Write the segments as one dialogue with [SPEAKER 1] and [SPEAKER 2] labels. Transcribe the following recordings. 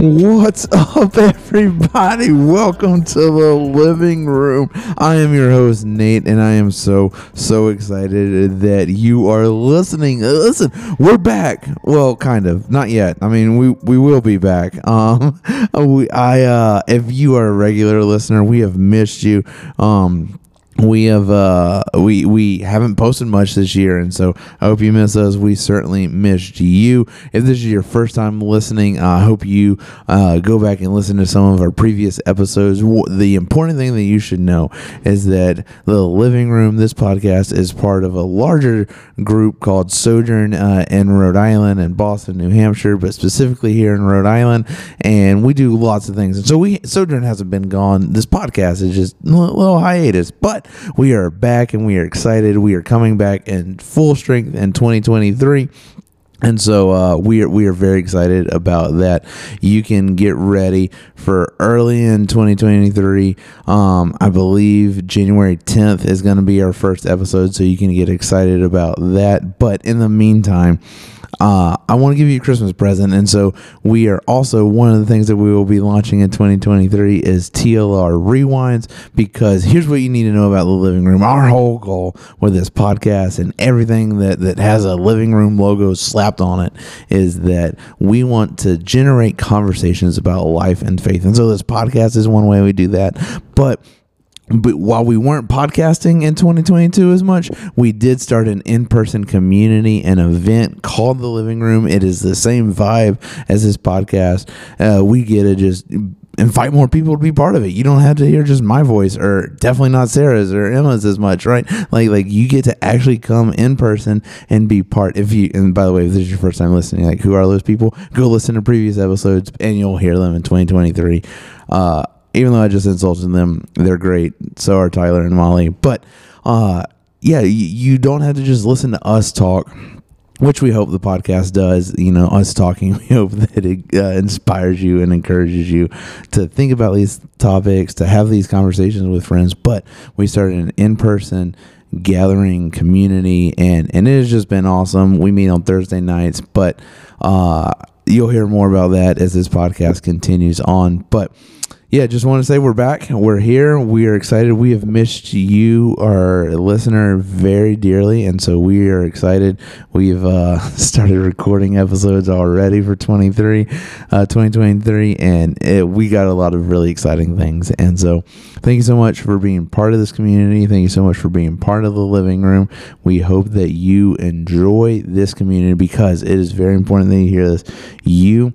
[SPEAKER 1] What's up, everybody? Welcome to the living room. I am your host, Nate, and I am so, so excited that you are listening. Uh, Listen, we're back. Well, kind of. Not yet. I mean, we, we will be back. Um, we, I, uh, if you are a regular listener, we have missed you. Um, we have uh we we haven't posted much this year and so i hope you miss us. We certainly missed you. If this is your first time listening i hope you uh, go back and listen to some of our previous episodes. The important thing that you should know is that the living room this podcast is part of a larger group called sojourn uh, in rhode island and boston new hampshire but specifically here in rhode island and we do lots of things. And so we sojourn hasn't been gone. This podcast is just a little hiatus but we are back and we are excited. We are coming back in full strength in 2023. And so uh, we are we are very excited about that. You can get ready for early in 2023. Um, I believe January 10th is going to be our first episode, so you can get excited about that. But in the meantime, uh, I want to give you a Christmas present, and so we are also one of the things that we will be launching in 2023 is TLR rewinds. Because here's what you need to know about the living room. Our whole goal with this podcast and everything that that has a living room logo slapped on it is that we want to generate conversations about life and faith, and so this podcast is one way we do that. But but while we weren't podcasting in 2022 as much, we did start an in-person community and event called the Living Room. It is the same vibe as this podcast. Uh, we get to just invite more people to be part of it. You don't have to hear just my voice, or definitely not Sarah's or Emma's as much, right? Like, like you get to actually come in person and be part. If you, and by the way, if this is your first time listening, like who are those people? Go listen to previous episodes, and you'll hear them in 2023. Uh, even though I just insulted them, they're great. So are Tyler and Molly. But uh, yeah, you, don't have to just listen to us talk, which we hope the podcast does. You know, us talking, we hope that it uh, inspires you and encourages you to think about these topics, to have these conversations with friends. But we started an in person gathering community and and it has just been awesome we meet on thursday nights but uh you'll hear more about that as this podcast continues on but yeah, just want to say we're back. We're here. We are excited. We have missed you, our listener, very dearly, and so we are excited. We've uh, started recording episodes already for 23, uh, 2023, and it, we got a lot of really exciting things. And so, thank you so much for being part of this community. Thank you so much for being part of the living room. We hope that you enjoy this community because it is very important that you hear this. You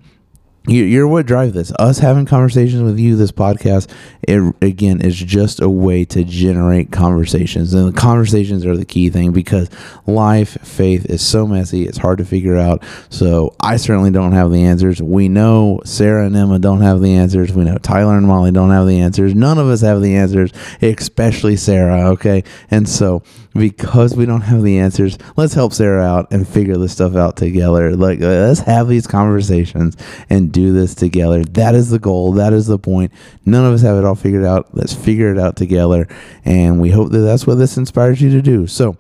[SPEAKER 1] you're what drive this. Us having conversations with you this podcast it again is just a way to generate conversations. And the conversations are the key thing because life faith is so messy it's hard to figure out. So i certainly don't have the answers. We know sarah and emma don't have the answers. We know tyler and molly don't have the answers. None of us have the answers especially sarah okay? And so because we don't have the answers let's help sarah out and figure this stuff out together. Like let's have these conversations and do this together. That is the goal. That is the point. None of us have it all figured out. Let's figure it out together. And we hope that that's what this inspires you to do. So,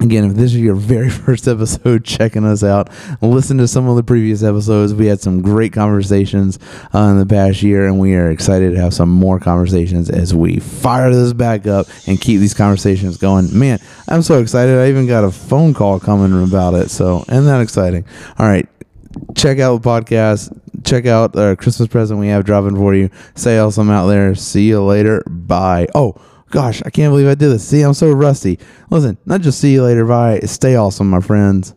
[SPEAKER 1] Again, if this is your very first episode checking us out, listen to some of the previous episodes. We had some great conversations uh, in the past year, and we are excited to have some more conversations as we fire this back up and keep these conversations going. Man, I'm so excited. I even got a phone call coming about it. So, isn't that exciting? All right, check out the podcast check out our Christmas present we have dropping for you. Say awesome out there. See you later. Bye. Oh, gosh, I can't believe I did this. See, I'm so rusty. Listen, not just see you later. Bye. Stay awesome, my friends.